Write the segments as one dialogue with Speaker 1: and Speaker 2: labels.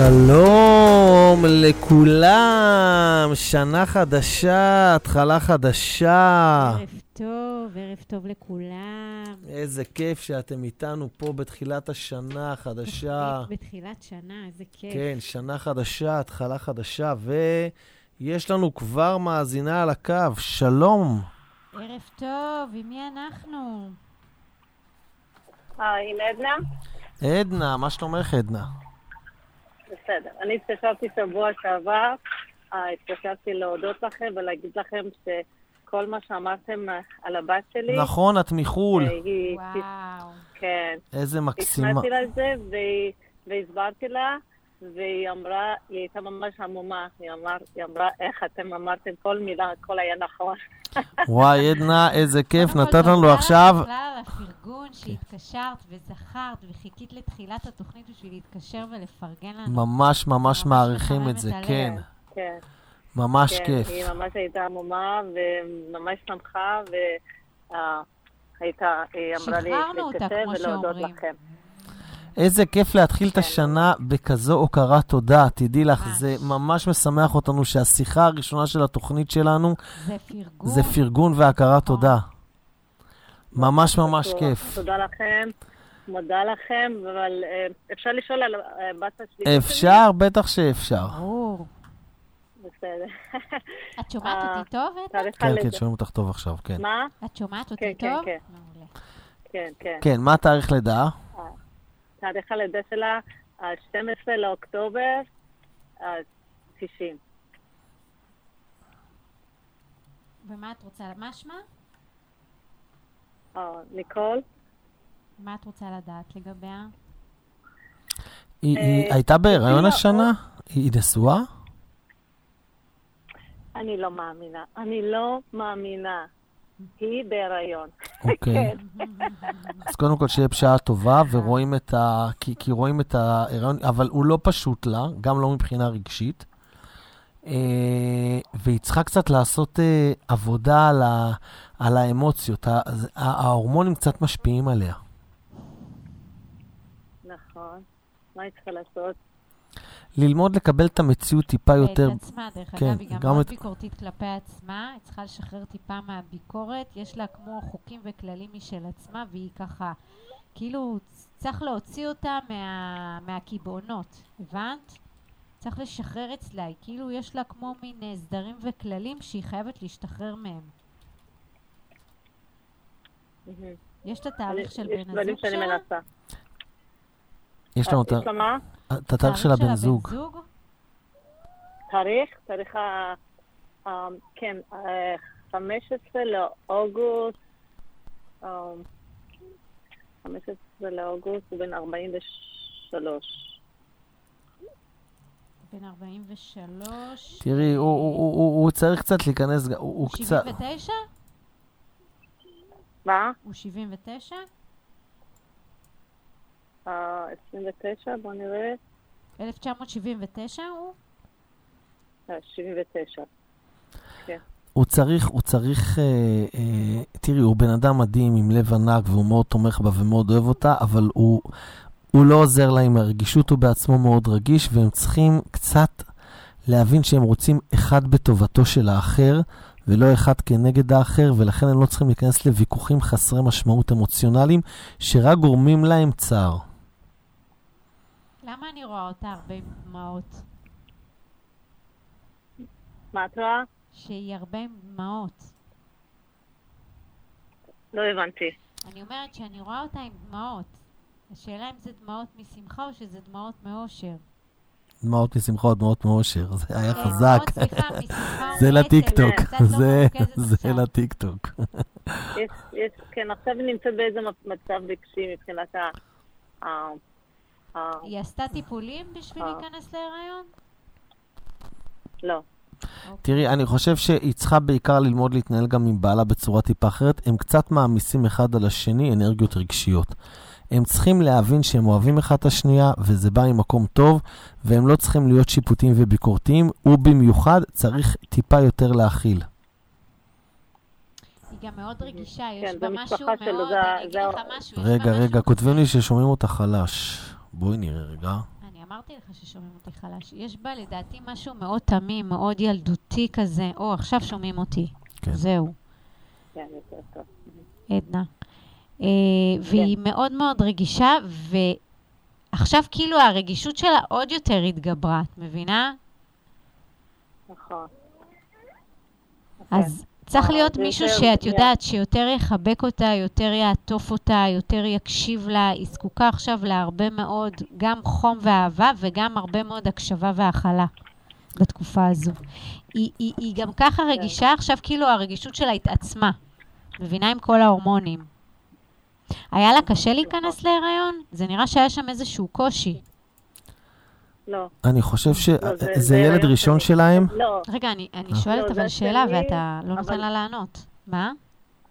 Speaker 1: שלום לכולם, שנה חדשה, התחלה חדשה.
Speaker 2: ערב טוב, ערב טוב לכולם.
Speaker 1: איזה כיף שאתם איתנו פה בתחילת השנה החדשה.
Speaker 2: בתחילת שנה, איזה כיף.
Speaker 1: כן, שנה חדשה, התחלה חדשה, ויש לנו כבר מאזינה על הקו, שלום.
Speaker 2: ערב טוב, עם מי אנחנו?
Speaker 3: אה, עם עדנה?
Speaker 1: עדנה, מה שלומך עדנה?
Speaker 3: בסדר. אני התקשרתי שבוע שעבר, אה, התקשרתי להודות לכם ולהגיד לכם שכל מה שאמרתם על הבת שלי...
Speaker 1: נכון, את מחו"ל.
Speaker 3: אה.
Speaker 2: וואו.
Speaker 3: כן.
Speaker 1: איזה מקסימה.
Speaker 3: הפניתי לה את זה והיא- והסברתי לה, והיא אמרה, היא הייתה ממש עמומה. היא אמר- היא אמרה, איך אתם אמרתם כל מילה, הכל היה נכון.
Speaker 1: וואי, עדנה, איזה כיף,
Speaker 2: קודם כל,
Speaker 1: נתת לנו
Speaker 2: תודה
Speaker 1: עכשיו.
Speaker 2: לך בכלל על הפרגון שהתקשרת וזכרת וחיכית לתחילת התוכנית בשביל להתקשר ולפרגן לנו.
Speaker 1: ממש ממש מעריכים את זה. כן.
Speaker 3: כן.
Speaker 1: ממש
Speaker 3: כן,
Speaker 1: כיף.
Speaker 3: היא ממש הייתה עמומה וממש שמחה, והייתה, היא אמרה לי להתקשר ולהודות. לכם.
Speaker 1: איזה כיף להתחיל את השנה בכזו הוקרת תודה, תדעי לך. זה ממש משמח אותנו שהשיחה הראשונה של התוכנית שלנו
Speaker 2: זה פרגון.
Speaker 1: זה פרגון והכרת תודה. ממש ממש כיף.
Speaker 3: תודה לכם, מודה לכם, אבל אה, אפשר לשאול על אה, בת השלישית
Speaker 1: אפשר? בטח שאפשר.
Speaker 2: ברור.
Speaker 3: בסדר.
Speaker 2: את שומעת
Speaker 3: אה,
Speaker 2: אותי טוב?
Speaker 3: תאריך
Speaker 1: כן, כן. שומעים אותך טוב עכשיו, כן.
Speaker 3: מה?
Speaker 2: את שומעת
Speaker 3: כן,
Speaker 2: אותי
Speaker 3: כן,
Speaker 2: טוב?
Speaker 3: כן.
Speaker 2: מעולה.
Speaker 3: כן, כן.
Speaker 1: כן, מה התאריך לידה?
Speaker 3: תאריך הלידה שלה, ה-12 לאוקטובר, ה-90.
Speaker 2: ומה את רוצה? מה שמה?
Speaker 3: אה, ניקול?
Speaker 2: מה את רוצה לדעת לגביה?
Speaker 1: היא
Speaker 3: אה,
Speaker 1: הייתה בהיריון השנה? היא נשואה?
Speaker 3: אני לא מאמינה. אני לא מאמינה. היא בהיריון.
Speaker 1: אוקיי.
Speaker 3: כן.
Speaker 1: אז קודם כל שיהיה בשעה טובה, ורואים את ה... כי, כי רואים את ההיריון, אבל הוא לא פשוט לה, גם לא מבחינה רגשית. אה, והיא צריכה קצת לעשות אה, עבודה על, ה, על האמוציות. ההורמונים קצת משפיעים עליה.
Speaker 3: נכון. מה היא צריכה לעשות?
Speaker 1: ללמוד לקבל את המציאות טיפה יותר...
Speaker 2: את עצמה, דרך
Speaker 1: כן,
Speaker 2: אגב, היא גם מאוד
Speaker 1: את-
Speaker 2: ביקורתית כלפי עצמה, היא צריכה לשחרר טיפה מהביקורת, יש לה כמו חוקים וכללים משל עצמה, והיא ככה, כאילו, צריך להוציא אותה מה, מהקיבעונות, הבנת? צריך לשחרר אצלה, היא כאילו יש לה כמו מין אה, סדרים וכללים שהיא חייבת להשתחרר מהם. יש את התאריך של
Speaker 3: יש
Speaker 2: בן
Speaker 3: דברים
Speaker 2: הזוג
Speaker 3: שאני
Speaker 2: שלה?
Speaker 1: יש לנו את ה-
Speaker 3: יש לה מה?
Speaker 1: את התאריך של הבן זוג.
Speaker 3: תאריך? תאריך ה... כן, אה, 15 לאוגוסט. אה, 15 לאוגוסט הוא בן 43.
Speaker 2: בן 43.
Speaker 1: תראי, הוא- הוא- הוא הוא- הוא צריך קצת להיכנס, הוא- הוא
Speaker 2: הוא
Speaker 1: קצת...
Speaker 2: 79?
Speaker 3: מה?
Speaker 2: הוא 79?
Speaker 3: אה, 29, בוא נראה.
Speaker 2: 1979 הוא?
Speaker 3: אה, 79.
Speaker 1: הוא צריך, הוא צריך, אה, אה, תראי, הוא בן אדם מדהים עם לב ענק והוא מאוד תומך בה ומאוד אוהב אותה, אבל הוא, הוא לא עוזר לה עם הרגישות, הוא בעצמו מאוד רגיש, והם צריכים קצת להבין שהם רוצים אחד בטובתו של האחר, ולא אחד כנגד האחר, ולכן הם לא צריכים להיכנס לוויכוחים חסרי משמעות אמוציונליים, שרק גורמים להם צער.
Speaker 2: למה אני רואה אותה הרבה עם דמעות?
Speaker 3: מה את רואה?
Speaker 2: שהיא הרבה עם דמעות.
Speaker 3: לא הבנתי.
Speaker 2: אני אומרת שאני רואה אותה עם דמעות. השאלה אם זה דמעות משמחה או שזה דמעות מאושר.
Speaker 1: דמעות משמחה או דמעות מאושר, זה היה חזק. זה. לטיקטוק,
Speaker 2: לא
Speaker 1: זה-
Speaker 2: עכשיו.
Speaker 1: לטיקטוק.
Speaker 3: כן, עכשיו היא נמצאת באיזה מצב רגשי מבחינת ה... ה- ה-
Speaker 2: היא עשתה טיפולים בשביל
Speaker 3: אה.
Speaker 2: להיכנס להיריון?
Speaker 3: לא.
Speaker 1: תראי, אני חושב שהיא צריכה בעיקר ללמוד להתנהל גם עם בעלה בצורה טיפה אחרת. הם קצת מעמיסים אחד על השני אנרגיות רגשיות. הם צריכים להבין שהם אוהבים אחד את השנייה, וזה בא ממקום טוב, והם לא צריכים להיות שיפוטיים וביקורתיים, ובמיוחד צריך טיפה יותר להכיל.
Speaker 2: היא גם מאוד רגישה, יש
Speaker 3: כן,
Speaker 2: בה משהו מאוד, אני אגיד לך משהו, יש בה
Speaker 1: רגע. רגע, כותבים לי ששומעים אותה חלש. בואי נראה רגע.
Speaker 2: אני אמרתי לך ששומעים אותי חלש. יש בה לדעתי משהו מאוד תמים, מאוד ילדותי כזה. או, עכשיו שומעים אותי.
Speaker 1: כן.
Speaker 2: זהו,
Speaker 3: כן, יותר טוב.
Speaker 2: עדנה. אה, והיא מאוד מאוד רגישה, ועכשיו כאילו הרגישות שלה עוד יותר התגברה, את מבינה?
Speaker 3: נכון.
Speaker 2: אז צריך
Speaker 3: אה,
Speaker 2: להיות מישהו שאת
Speaker 3: יא-
Speaker 2: יודעת, שיותר יחבק אותה, יותר יעטוף אותה, יותר יקשיב לה. היא זקוקה עכשיו להרבה מאוד, גם חום ואהבה וגם הרבה מאוד הקשבה והכלה בתקופה הזו. היא, היא, היא גם ככה רגישה, עכשיו כאילו הרגישות שלה התעצמה. מבינה עם כל ההורמונים. היה לה קשה להיכנס להיריון? זה נראה שהיה שם איזשהו קושי.
Speaker 3: לא.
Speaker 1: אני חושב
Speaker 3: לא, זה-
Speaker 1: שזה
Speaker 3: זה
Speaker 1: ילד ראשון. שלהם.
Speaker 3: לא,
Speaker 2: רגע, אני, אני
Speaker 1: אה.
Speaker 2: שואלת
Speaker 3: לא,
Speaker 2: אבל שאלה
Speaker 3: שלי,
Speaker 2: ואתה לא נותן לה לענות. מה?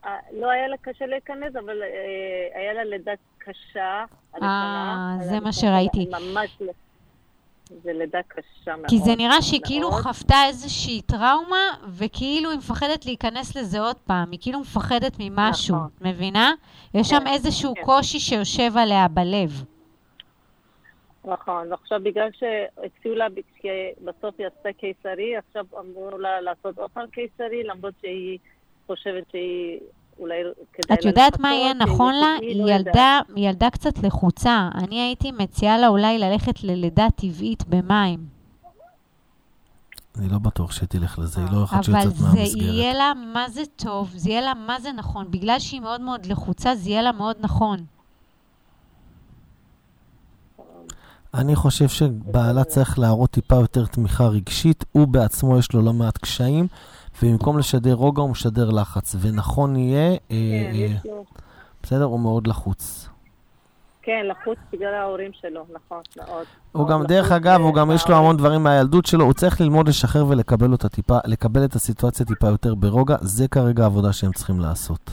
Speaker 3: אה, לא היה לה קשה להיכנס, אבל אה, היה לה לידה קשה.
Speaker 2: אה, זה מה שראיתי.
Speaker 3: ממש, ל- זה לידה קשה מאוד.
Speaker 2: כי זה נראה שהיא כאילו. חוותה איזושהי טראומה, וכאילו היא מפחדת להיכנס לזה עוד פעם. היא כאילו מפחדת ממשהו,
Speaker 3: נכון.
Speaker 2: מבינה? יש שם
Speaker 3: כן,
Speaker 2: איזשהו
Speaker 3: כן.
Speaker 2: קושי שיושב עליה בלב.
Speaker 3: נכון, ועכשיו בגלל שהציעו לה, בסוף היא עשתה קיסרי, עכשיו אמרו לה לעשות עוד פעם קיסרי, למרות שהיא חושבת שהיא אולי כדאי
Speaker 2: את יודעת מה יהיה נכון לה?
Speaker 3: היא לא.
Speaker 2: ילדה, היא ילדה קצת לחוצה. אני הייתי מציעה לה אולי ללכת ללידה טבעית במים.
Speaker 1: אני לא בטוח שהיא תלך לזה, היא לא אחת
Speaker 2: אבל
Speaker 1: שיוצאת
Speaker 2: זה
Speaker 1: מהמסגרת.
Speaker 2: יהיה לה מה זה טוב, זה יהיה לה מה זה נכון. בגלל שהיא מאוד מאוד לחוצה, זה יהיה לה מאוד נכון.
Speaker 1: אני חושב שבעלה צריך להראות טיפה יותר תמיכה רגשית, הוא בעצמו יש לו לא מעט קשיים, ובמקום לשדר רוגע הוא משדר לחץ, ונכון יהיה, אה,
Speaker 3: כן,
Speaker 1: אה,
Speaker 3: יש לו...
Speaker 1: בסדר, הוא מאוד לחוץ.
Speaker 3: כן, לחוץ בגלל ההורים שלו, נכון, מאוד.
Speaker 1: הוא
Speaker 3: מאוד
Speaker 1: גם, דרך אגב,
Speaker 3: אה,
Speaker 1: הוא גם יש לו המון דברים מהילדות שלו, הוא צריך ללמוד לשחרר ולקבל אותה טיפה, לקבל את הסיטואציה טיפה יותר ברוגע, זה כרגע העבודה שהם צריכים לעשות.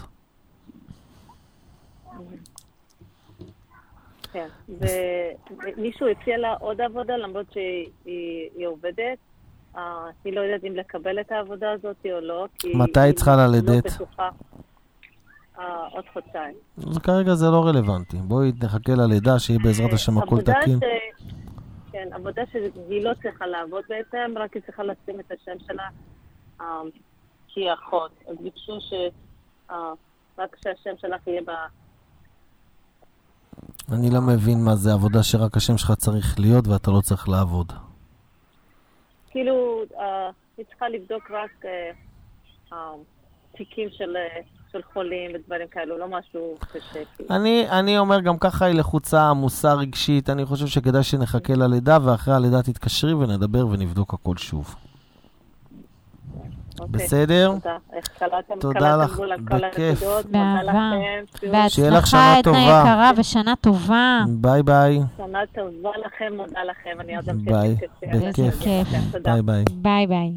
Speaker 3: כן, ומישהו הציע לה עוד עבודה, למרות שהיא היא- היא עובדת. אה, היא לא יודעת אם לקבל את העבודה הזאת או לא, כי...
Speaker 1: מתי היא צריכה
Speaker 3: לא
Speaker 1: ללדת?
Speaker 3: אה, עוד חודשיים.
Speaker 1: אז כרגע זה לא רלוונטי. בואי נחכה ללידה, שיהיה בעזרת השם הכל
Speaker 3: עבודה
Speaker 1: תקין.
Speaker 3: כן, עבודה שהיא לא צריכה לעבוד בעצם, רק היא צריכה לשים את השם שלה אה, שהיא אחות. אז ביקשו ש... אה, רק שהשם שלך יהיה.
Speaker 1: אני לא מבין מה זה עבודה שרק השם שלך צריך להיות ואתה לא צריך לעבוד.
Speaker 3: כאילו, אה, היא צריכה לבדוק רק אה, תיקים של, אה, של חולים ודברים כאלו, לא משהו קשה. כאילו.
Speaker 1: אני, אני אומר, גם ככה היא לחוצה, עמוסה רגשית, אני חושב שכדאי שנחכה ללידה, ואחרי הלידה תתקשרי ונדבר ונבדוק הכל שוב.
Speaker 3: אוקיי,
Speaker 1: בסדר?
Speaker 3: תודה.
Speaker 1: לך, בכיף.
Speaker 2: באהבה.
Speaker 3: לכם. שוב,
Speaker 1: שיהיה לך שנה
Speaker 2: בהצלחה, עדנה
Speaker 1: טובה.
Speaker 2: יקרה, ושנה טובה.
Speaker 1: ביי ביי.
Speaker 3: שנה טובה לכם, מודה לכם. אני עוד אמשיך
Speaker 1: ביי. בכיף. ביי ביי.
Speaker 2: ביי ביי.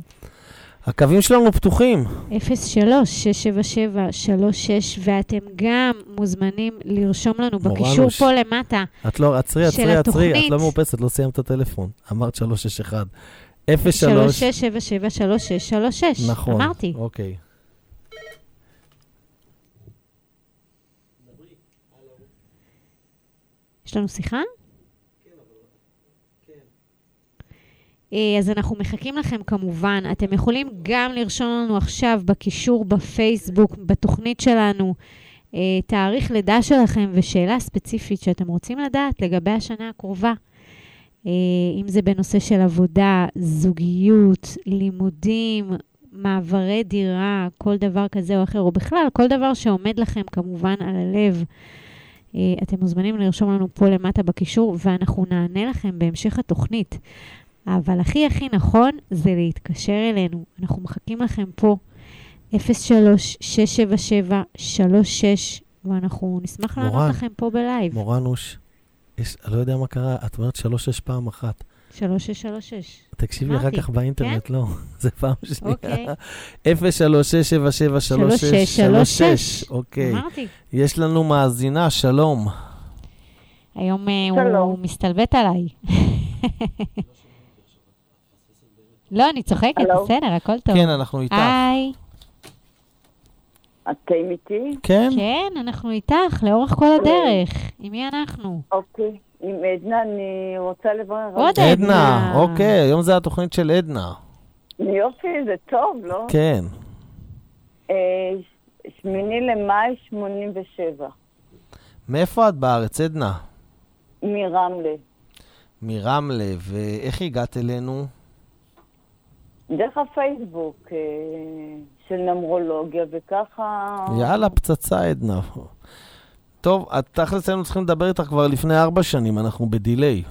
Speaker 1: הקווים שלנו פתוחים.
Speaker 2: 03-677-36, ואתם גם מוזמנים לרשום לנו בקישור. פה למטה.
Speaker 1: את לא, עצרי, עצרי, עצרי, את. לא מאופסת, לא סיימת את הטלפון. אמרת 361. 03.
Speaker 2: 3677-3636.
Speaker 1: נכון.
Speaker 2: אמרתי.
Speaker 1: אוקיי.
Speaker 2: יש לנו שיחה? אה, אז אנחנו מחכים לכם כמובן. אתם יכולים גם לרשום לנו עכשיו בקישור בפייסבוק, בתוכנית שלנו, אה, תאריך לידה שלכם ושאלה ספציפית שאתם רוצים לדעת לגבי השנה הקרובה. אה, אם זה בנושא של עבודה, זוגיות, לימודים, מעברי דירה, כל דבר כזה או אחר, או בכלל, כל דבר שעומד לכם כמובן על הלב. אה, אתם מוזמנים לרשום לנו פה למטה בקישור, ואנחנו נענה לכם בהמשך התוכנית. אבל הכי הכי נכון זה להתקשר אלינו. אנחנו מחכים לכם פה, 03-677-36, ואנחנו נשמח לענות. לכם פה בלייב.
Speaker 1: מורנוש, יש, אני לא יודע מה קרה, את אומרת שלוש-שש פעם אחת.
Speaker 2: 3636.
Speaker 1: תקשיבי אחר כך באינטרנט, לא, זה פעם שנייה.
Speaker 2: אוקיי.
Speaker 1: 03-677-3636. אוקיי.
Speaker 2: אמרתי.
Speaker 1: יש לנו מאזינה, שלום.
Speaker 2: היום אה,
Speaker 4: שלום.
Speaker 2: הוא מסתלבט עליי. לא, אני צוחקת? בסדר, הכל טוב.
Speaker 1: כן, אנחנו איתך.
Speaker 2: היי.
Speaker 4: אתם איתי?
Speaker 1: כן?
Speaker 2: כן, אנחנו איתך, לאורך כל הדרך. עם מי אנחנו?
Speaker 4: אוקיי. עם עדנה אני רוצה לברר.
Speaker 2: עוד
Speaker 1: עדנה,
Speaker 2: עדנה.
Speaker 1: אוקיי, היום זה התוכנית של עדנה.
Speaker 4: יופי, זה טוב, לא?
Speaker 1: כן.
Speaker 4: אה, שמיני למאי 87,
Speaker 1: מאיפה את בארץ, עדנה?
Speaker 4: מרמלה.
Speaker 1: מרמלה, ואיך הגעת אלינו?
Speaker 4: דרך הפייסבוק אה, של נמרולוגיה, וככה...
Speaker 1: יאללה, פצצה, עדנה. טוב, תכלס היינו צריכים לדבר איתך כבר לפני ארבע שנים, אנחנו בדיליי.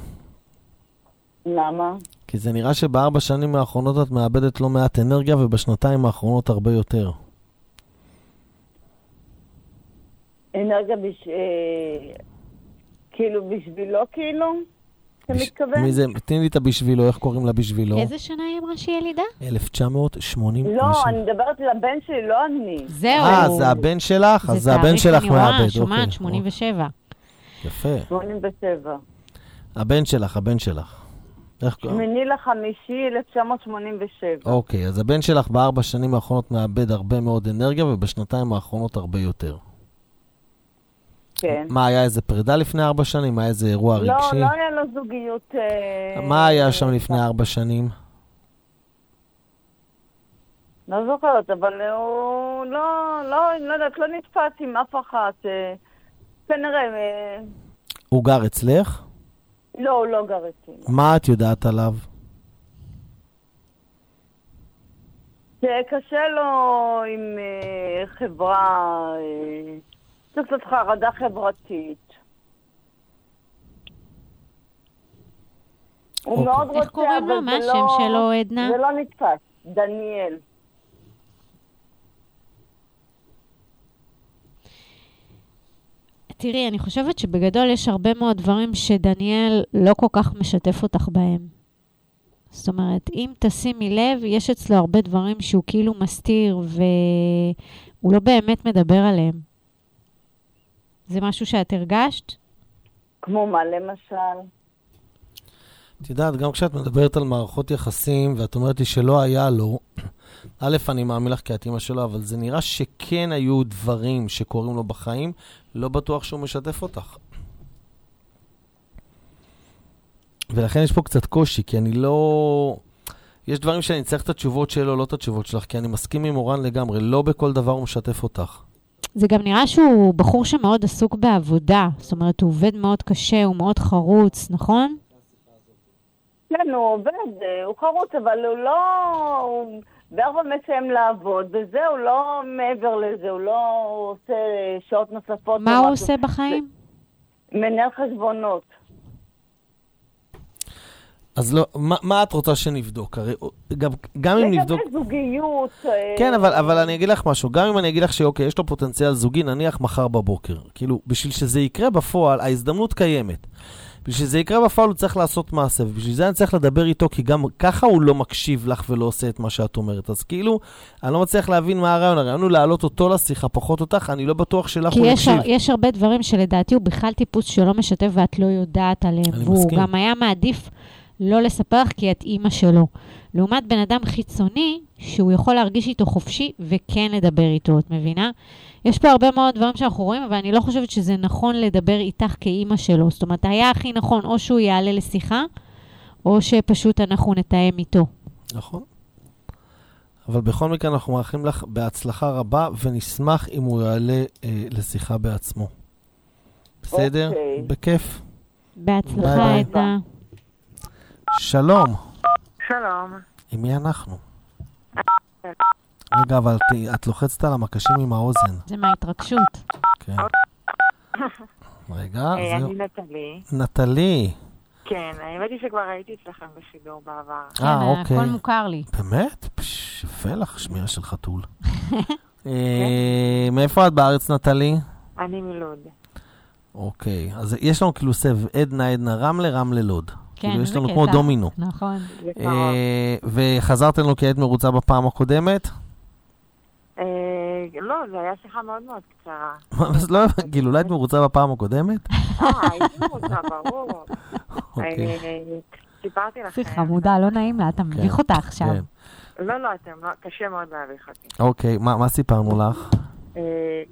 Speaker 4: למה?
Speaker 1: כי זה נראה שבארבע שנים האחרונות את מאבדת לא מעט אנרגיה, ובשנתיים האחרונות הרבה יותר.
Speaker 4: אנרגיה בש... אה, כאילו בשבילו, כאילו? אתה
Speaker 1: בש-
Speaker 4: מתכוון?
Speaker 1: מי זה? תני לי את הבשבילו, איך קוראים לה בשבילו?
Speaker 2: איזה שנה היא אמרה שהיא ילידה?
Speaker 1: 1980.
Speaker 4: לא, אני מדברת על הבן שלי, לא אני.
Speaker 2: זהו.
Speaker 1: אה, זה הבן שלך? אז זה הבן
Speaker 2: תאריך,
Speaker 1: שלך
Speaker 2: אני רואה,
Speaker 1: מאבד.
Speaker 2: שומעת,
Speaker 1: אוקיי.
Speaker 2: 87.
Speaker 1: יפה.
Speaker 4: 87.
Speaker 1: הבן שלך, הבן שלך. איך קוראים?
Speaker 4: שמיני לחמישי 1987.
Speaker 1: אוקיי, אז הבן שלך בארבע שנים האחרונות מאבד הרבה מאוד אנרגיה, ובשנתיים האחרונות הרבה יותר.
Speaker 4: כן.
Speaker 1: מה, היה איזה פרידה לפני ארבע שנים? היה איזה אירוע
Speaker 4: לא,
Speaker 1: רגשי?
Speaker 4: לא היה לו זוגיות... אה,
Speaker 1: מה היה שם לפני ארבע שנים?
Speaker 4: לא זוכרת, אבל הוא לא, לא, לא יודעת, לא נתפס עם אף אחת. אה, כנראה, אה,
Speaker 1: הוא גר אצלך?
Speaker 4: לא, הוא לא גר אצלי.
Speaker 1: מה את יודעת עליו?
Speaker 4: שקשה לו עם אה, חברה, קצת חרדה חברתית. הוא
Speaker 1: אוקיי.
Speaker 4: מאוד רוצה,
Speaker 2: איך קוראים לו? מה השם
Speaker 4: לא-
Speaker 2: שלו, עדנה?
Speaker 4: זה לא נתפס, דניאל.
Speaker 2: תראי, אני חושבת שבגדול יש הרבה מאוד דברים שדניאל לא כל כך משתף אותך בהם. זאת אומרת, אם תשימי לב, יש אצלו הרבה דברים שהוא כאילו מסתיר והוא לא באמת מדבר עליהם. זה משהו שאת הרגשת?
Speaker 4: כמו מה למשל?
Speaker 1: את יודעת, גם כשאת מדברת על מערכות יחסים, ואת אומרת לי שלא היה לו, א', אני מאמין לך כי את אימא שלו, אבל זה נראה שכן היו דברים שקורים לו בחיים, לא בטוח שהוא משתף אותך. ולכן יש פה קצת קושי, כי אני לא... יש דברים שאני צריך את התשובות שלו, לא את התשובות שלך, כי אני מסכים עם אורן לגמרי, לא בכל דבר הוא משתף אותך.
Speaker 2: זה גם נראה שהוא בחור שמאוד עסוק בעבודה. זאת אומרת, הוא עובד מאוד קשה, הוא מאוד חרוץ, נכון?
Speaker 4: כן, הוא עובד, אה, הוא חרוץ, אבל הוא לא... הוא בארבע מסיים לעבוד, וזהו, לא מעבר לזה, הוא לא עושה שעות נוספות.
Speaker 2: מה הוא. עושה בחיים?
Speaker 4: מנהל חשבונות.
Speaker 1: אז לא, מה, מה את רוצה שנבדוק? הרי גם, גם אם נבדוק...
Speaker 4: לגבי זוגיות... אה,
Speaker 1: כן, אבל, אבל אני אגיד לך משהו, גם אם אני אגיד לך שאוקיי, יש לו פוטנציאל זוגי, נניח מחר בבוקר. כאילו, בשביל שזה יקרה בפועל, ההזדמנות קיימת. בשביל שזה יקרה בפועל הוא צריך לעשות מעשה, ובשביל זה אני צריך לדבר איתו, כי גם ככה הוא לא מקשיב לך ולא עושה את מה שאת אומרת. אז כאילו, אני לא מצליח להבין מה הרעיון. הרעיון הוא להעלות אותו לשיחה, פחות אותך, אני לא בטוח שלך
Speaker 2: כי
Speaker 1: הוא
Speaker 2: יש,
Speaker 1: יקשיב.
Speaker 2: יש הרבה דברים שלדעתי הוא בכלל טיפוס שלא משתף ואת לא יודעת עליהם.
Speaker 1: אני
Speaker 2: והוא
Speaker 1: מסכים.
Speaker 2: גם היה מעדיף לא לספר לך כי את אימא שלו. לעומת בן אדם חיצוני, שהוא יכול להרגיש איתו חופשי וכן לדבר איתו, את מבינה? יש פה הרבה מאוד דברים שאנחנו רואים, אבל אני לא חושבת שזה נכון לדבר איתך כאימא שלו. זאת אומרת, היה הכי נכון או שהוא יעלה לשיחה, או שפשוט אנחנו נתאם איתו.
Speaker 1: נכון. אבל בכל מקרה אנחנו מאחלים לך בהצלחה רבה, ונשמח אם הוא יעלה אה, לשיחה בעצמו. בסדר?
Speaker 4: אוקיי.
Speaker 1: בכיף.
Speaker 2: בהצלחה. עדנה.
Speaker 1: שלום,
Speaker 5: שלום.
Speaker 1: עם מי אנחנו? רגע, אבל ת- את לוחצת על המקשים עם האוזן.
Speaker 2: זה מההתרגשות.
Speaker 1: כן. רגע,
Speaker 5: אה,
Speaker 1: זהו.
Speaker 5: אני נטלי.
Speaker 1: נטלי.
Speaker 5: כן, האמת היא שכבר הייתי אצלכם בשידור בעבר.
Speaker 2: כן,
Speaker 1: אה, אוקיי.
Speaker 2: הכל מוכר לי.
Speaker 1: באמת? פש, יפה לך, שמירה של חתול. אה, מאיפה את בארץ, נטלי?
Speaker 5: אני מלוד.
Speaker 1: אוקיי, אז יש לנו כאילו סב עדנה, עדנה, רמלה, רמלה, לוד.
Speaker 2: כן,
Speaker 1: כאילו יש לנו
Speaker 2: קטע.
Speaker 1: כמו דומינו.
Speaker 2: נכון.
Speaker 1: אה, וחזרת לנו היית מרוצה בפעם הקודמת?
Speaker 5: אה, לא, זו הייתה שיחה מאוד מאוד קצרה.
Speaker 1: אז לא, כאילו, לא היית מרוצה בפעם הקודמת?
Speaker 5: אה, הייתי מרוצה, ברור.
Speaker 1: אוקיי.
Speaker 5: אה, סיפרתי לכם.
Speaker 2: איזה חמודה, לא נעים לה, אתה מביך אותה עכשיו.
Speaker 1: כן.
Speaker 5: לא, לא, אתם לא, קשה מאוד להביך אותי.
Speaker 1: אוקיי, מה מה סיפרנו לך?
Speaker 5: אה,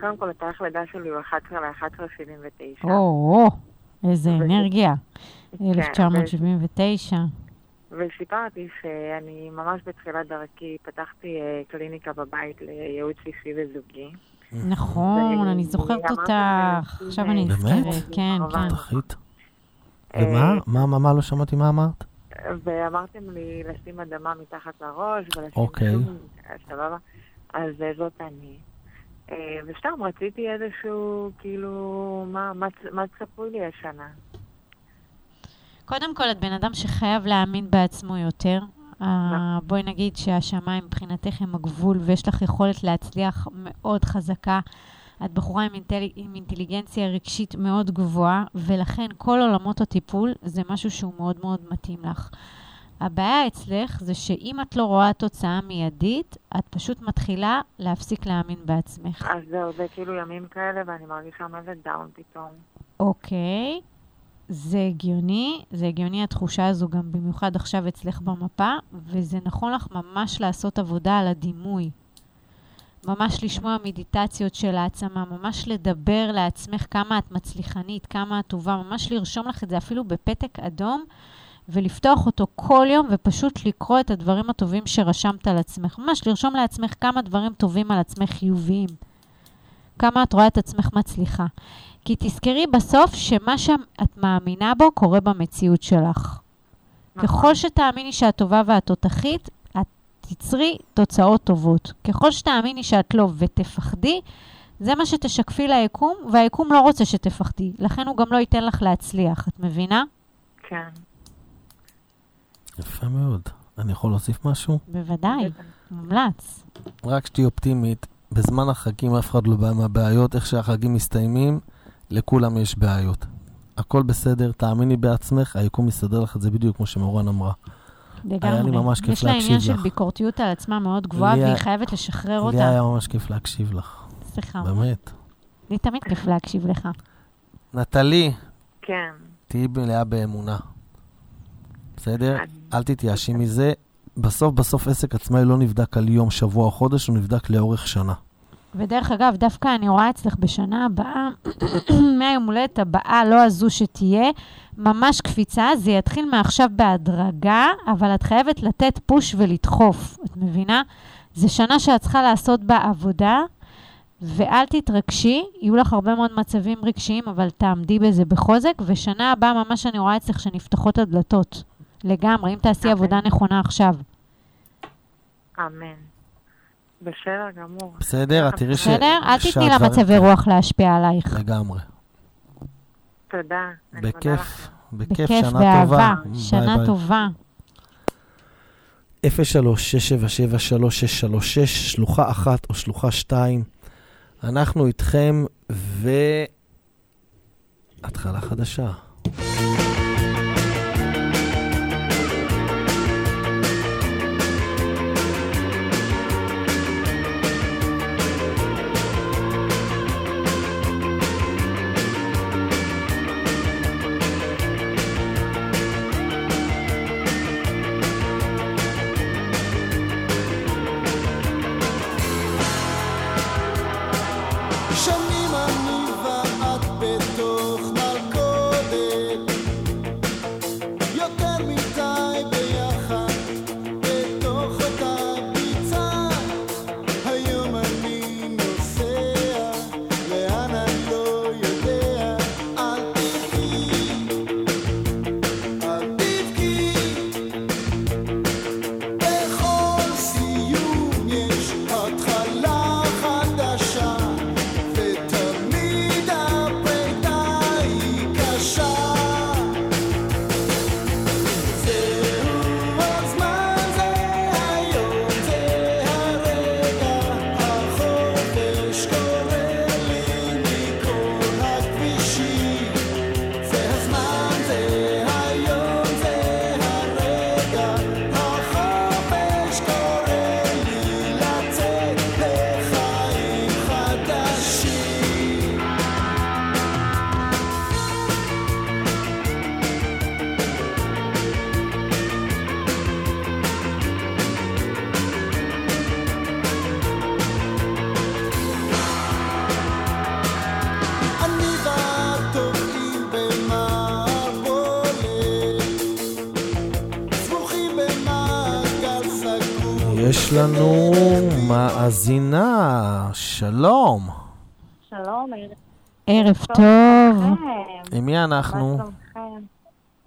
Speaker 5: קודם כל, התאריך לידה שלי הוא 11 ל-11.79.
Speaker 2: איזה אנרגיה.
Speaker 5: כן,
Speaker 2: 1979.
Speaker 5: וסיפרתי שאני ממש בתחילת דרכי פתחתי אה, קליניקה בבית לייעוץ אישי וזוגי.
Speaker 2: נכון, אני זוכרת אותך. עכשיו אני
Speaker 1: באמת?
Speaker 2: נזכרת, כן, כן.
Speaker 1: תחית.
Speaker 5: אה,
Speaker 1: ומה? מה, מה, מה? לא שמעתי מה אמרת?
Speaker 5: ואמרתם לי לשים אדמה מתחת לראש ולשים
Speaker 1: אוקיי.
Speaker 5: סבבה. אז אה, זאת אני. אה, וסתם רציתי איזשהו, כאילו, מה, מה, מה צפוי לי השנה?
Speaker 2: קודם כל, את בן אדם שחייב להאמין בעצמו יותר. אה, בואי נגיד שהשמיים מבחינתך הם הגבול ויש לך יכולת להצליח מאוד חזקה. את בחורה עם, אינטל... עם אינטליגנציה רגשית מאוד גבוהה, ולכן כל עולמות הטיפול זה משהו שהוא מאוד מאוד מתאים לך. הבעיה אצלך זה שאם את לא רואה תוצאה מיידית, את פשוט מתחילה להפסיק להאמין בעצמך.
Speaker 5: אז זהו, זה כאילו ימים כאלה, ואני מרגישה מה זה דאון פתאום.
Speaker 2: אוקיי, זה הגיוני, זה הגיוני התחושה הזו גם במיוחד עכשיו אצלך במפה, וזה נכון לך ממש לעשות עבודה על הדימוי. ממש לשמוע מדיטציות של העצמה, ממש לדבר לעצמך כמה את מצליחנית, כמה את טובה, ממש לרשום לך את זה אפילו בפתק אדום, ולפתוח אותו כל יום ופשוט לקרוא את הדברים הטובים שרשמת על עצמך. ממש לרשום לעצמך כמה דברים טובים על עצמך חיוביים. כמה את רואה את עצמך מצליחה. כי תזכרי בסוף שמה שאת מאמינה בו קורה במציאות שלך. ככל שתאמיני שאת טובה ואת תותחית, את תצרי תוצאות טובות. ככל שתאמיני שאת לא ותפחדי, זה מה שתשקפי ליקום, והיקום לא רוצה שתפחדי. לכן הוא גם לא ייתן לך להצליח, את מבינה?
Speaker 5: כן.
Speaker 1: יפה מאוד. אני יכול להוסיף משהו?
Speaker 2: בוודאי, מומלץ.
Speaker 1: רק שתהיי אופטימית, בזמן החגים אף אחד לא בא מהבעיות, איך שהחגים מסתיימים, לכולם יש בעיות. הכל בסדר, תאמיני בעצמך, היקום יסדר לך את זה בדיוק כמו שמורן אמרה. היה לי
Speaker 2: לגמרי.
Speaker 1: ממש כיף
Speaker 2: יש לה עניין
Speaker 1: להקשיב
Speaker 2: של
Speaker 1: לך.
Speaker 2: ביקורתיות על עצמה מאוד גבוהה,
Speaker 1: לי
Speaker 2: והיא חייבת לשחרר
Speaker 1: לי
Speaker 2: אותה.
Speaker 1: היה ממש כיף להקשיב לך,
Speaker 2: סליחה.
Speaker 1: באמת.
Speaker 2: לי תמיד כיף להקשיב לך.
Speaker 1: נטלי,
Speaker 5: כן.
Speaker 1: תהיי מלאה באמונה. בסדר? אל תתייאשי מזה. בסוף בסוף עסק עצמאי לא נבדק על יום, שבוע או חודש, הוא נבדק לאורך שנה.
Speaker 2: ודרך אגב, דווקא אני רואה אצלך בשנה הבאה, מהיום הולדת הבאה, לא הזו שתהיה, ממש קפיצה, זה יתחיל מעכשיו בהדרגה, אבל את חייבת לתת פוש ולדחוף, את מבינה? זו שנה שאת צריכה לעשות בה עבודה, ואל תתרגשי, יהיו לך הרבה מאוד מצבים רגשיים, אבל תעמדי בזה בחוזק, ושנה הבאה ממש אני רואה אצלך שנפתחות הדלתות. לגמרי, אם תעשי עבודה נכונה עכשיו.
Speaker 5: אמן. בסדר גמור.
Speaker 1: בסדר? את תראי ש...
Speaker 2: בסדר? אל תתני למצבי רוח להשפיע עלייך.
Speaker 1: לגמרי.
Speaker 5: תודה.
Speaker 1: בכיף. בכיף,
Speaker 2: בכיף,
Speaker 1: שנה
Speaker 2: באהבה.
Speaker 1: טובה.
Speaker 2: שנה
Speaker 1: ביי ביי.
Speaker 2: טובה.
Speaker 1: 03-677-3636, שלוחה אחת או שלוחה שתיים. אנחנו איתכם, ו... התחלה חדשה. מאזינה, שלום.
Speaker 6: שלום,
Speaker 2: ערב טוב.
Speaker 1: עם מי אנחנו?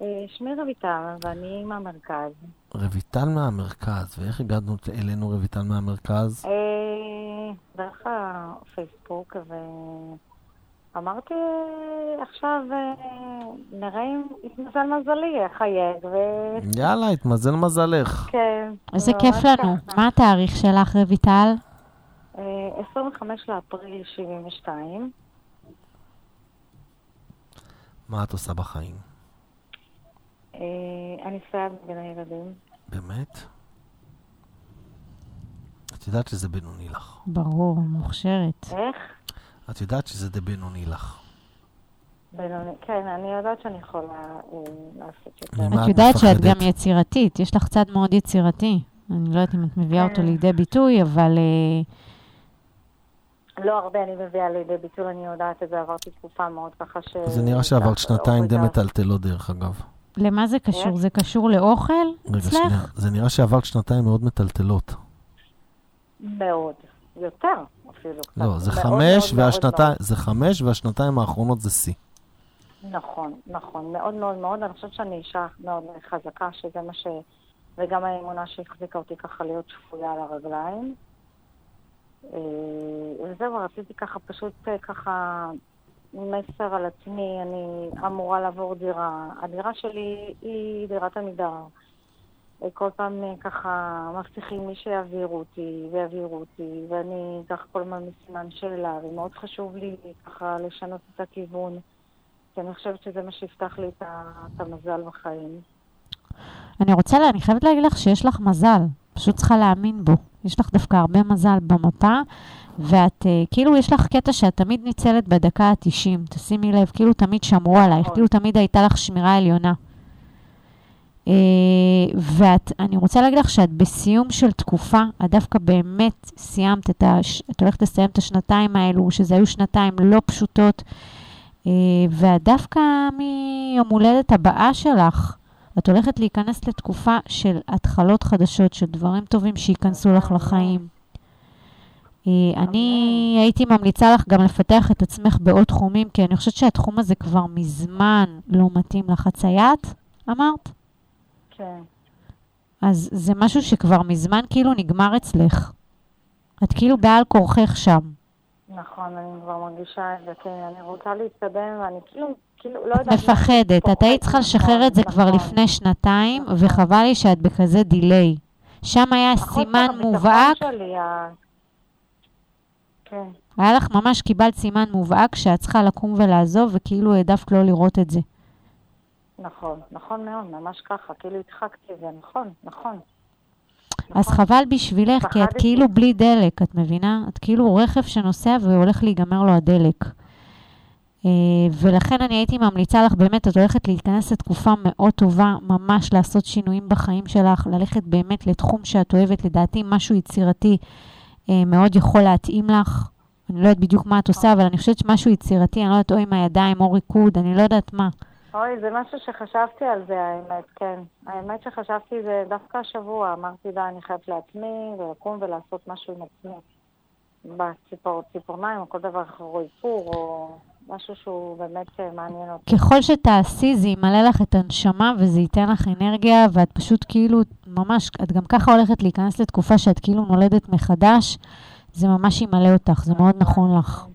Speaker 6: אה, שמי רויטל, ואני מהמרכז.
Speaker 1: רויטל מהמרכז, ואיך הגענו אלינו רויטל מהמרכז?
Speaker 6: אה, דרך הפייסבוק, ואמרתי עכשיו אה, נראה אם יתמזל מזלי, אחייג, ו...
Speaker 1: יאללה, התמזל מזלך.
Speaker 6: כן.
Speaker 2: איזה כיף לנו. מה התאריך שלך, רויטל?
Speaker 6: אה, 25 לאפריל 72.
Speaker 1: מה את עושה בחיים?
Speaker 6: אה, אני סייעת בגן הילדים.
Speaker 1: באמת? את יודעת שזה בינוני לך.
Speaker 2: ברור, מוכשרת.
Speaker 6: איך?
Speaker 1: את יודעת שזה די בינוני לך.
Speaker 6: בינוני, כן, אני יודעת שאני יכולה אה, לעשות יותר.
Speaker 1: ממה
Speaker 2: את
Speaker 1: את
Speaker 2: יודעת שאת? גם יצירתית, יש לך צד מאוד יצירתי. אני לא יודעת אם את מביאה אותו
Speaker 6: כן.
Speaker 2: לידי ביטוי, אבל אה,
Speaker 6: לא הרבה אני מביאה לידי ביטול, אני יודעת את זה, עברתי תקופה מאוד ככה ש...
Speaker 1: זה נראה שעברת
Speaker 6: ככה,
Speaker 1: שנתיים די
Speaker 6: הורידה.
Speaker 1: מטלטלות, דרך אגב.
Speaker 2: למה זה קשור?
Speaker 6: איך?
Speaker 2: זה קשור לאוכל
Speaker 1: רגע,
Speaker 2: אצלך?
Speaker 1: שנייה. זה נראה שעברת שנתיים מאוד מטלטלות.
Speaker 6: מאוד. יותר אפילו.
Speaker 1: לא, זה חמש, זה חמש, והשנתיים האחרונות זה שיא.
Speaker 6: נכון, נכון, מאוד מאוד מאוד. אני חושבת שאני אישה מאוד חזקה, שזה מה ש... וגם האמונה שהחזיקה אותי ככה להיות שפויה על הרגליים. אה, וזהו, רציתי ככה פשוט אה, ככה מסר על עצמי, אני אמורה לעבור דירה. הדירה שלי היא דירת עמידר. אה, כל פעם אה, ככה מבטיחים לי שיעבירו אותי ויעבירו אותי, ואני ככה כל הזמן בסימן שאלה, ומאוד חשוב לי ככה לשנות את הכיוון, כי אני חושבת שזה מה שיפתח לי את המזל בחיים.
Speaker 2: אני רוצה, אני חייבת להגיד לך שיש לך מזל, פשוט צריכה להאמין בו. יש לך דווקא הרבה מזל במפה, ואת, אה, כאילו, יש לך קטע שאת תמיד ניצלת בדקה ה-90. תשימי לב, כאילו תמיד שמרו עלייך,
Speaker 6: נכון.
Speaker 2: כאילו תמיד הייתה לך שמירה עליונה. אה, ואת, אני רוצה להגיד לך שאת בסיום של תקופה, את דווקא באמת סיימת את ה... את הולכת לסיים את השנתיים האלו, שזה היו שנתיים לא פשוטות, אה, ואת דווקא מיום הולדת הבאה שלך, את הולכת להיכנס לתקופה של התחלות חדשות, של דברים טובים שייכנסו לך לחיים. אה, אני הייתי ממליצה לך גם לפתח את עצמך בעוד תחומים, כי אני חושבת שהתחום הזה כבר מזמן לא מתאים לך. את סייעת, אמרת?
Speaker 6: כן.
Speaker 2: אז זה משהו שכבר מזמן כאילו נגמר אצלך. את כאילו בעל כורכך שם.
Speaker 6: נכון, אני כבר מרגישה את זה, כן, אני רוצה להתקדם, ואני כאילו, כאילו, לא יודעת...
Speaker 2: מפחדת, את היית צריכה לשחרר את זה כבר
Speaker 6: נכון.
Speaker 2: לפני שנתיים, וחבל לי שאת בכזה דיליי. שם היה
Speaker 6: נכון,
Speaker 2: סימן מובהק,
Speaker 6: כן,
Speaker 2: היה לך ממש, קיבלת סימן מובהק שאת צריכה לקום ולעזוב, וכאילו העדפת לא לראות את זה.
Speaker 6: נכון, נכון מאוד, ממש ככה, כאילו הדחקתי את זה, נכון, נכון.
Speaker 2: אז חבל בשבילך, כי את. כאילו בלי דלק, את מבינה? את כאילו רכב שנוסע והולך להיגמר לו הדלק. אה, ולכן אני הייתי ממליצה לך, באמת, את הולכת להיכנס לתקופה מאוד טובה, ממש לעשות שינויים בחיים שלך, ללכת באמת לתחום שאת אוהבת, לדעתי משהו יצירתי אה, מאוד יכול להתאים לך. אני לא יודעת בדיוק מה את עושה, אבל אני חושבת שמשהו יצירתי, אני לא יודעת, או עם הידיים או ריקוד, אני לא יודעת מה.
Speaker 6: אוי, זה משהו שחשבתי על זה, האמת, כן. האמת שחשבתי זה דווקא השבוע, אמרתי, די, אני חייבת לעצמי, ולקום ולעשות משהו עם עצמי. בציפורניים, או כל דבר אחר, או איפור, או משהו שהוא באמת אה, מעניין אותי.
Speaker 2: ככל שתעשי, זה ימלא לך את הנשמה וזה ייתן לך אנרגיה, ואת פשוט כאילו, ממש, את גם ככה הולכת להיכנס לתקופה שאת כאילו נולדת מחדש, זה ממש ימלא אותך, זה מאוד נכון לך.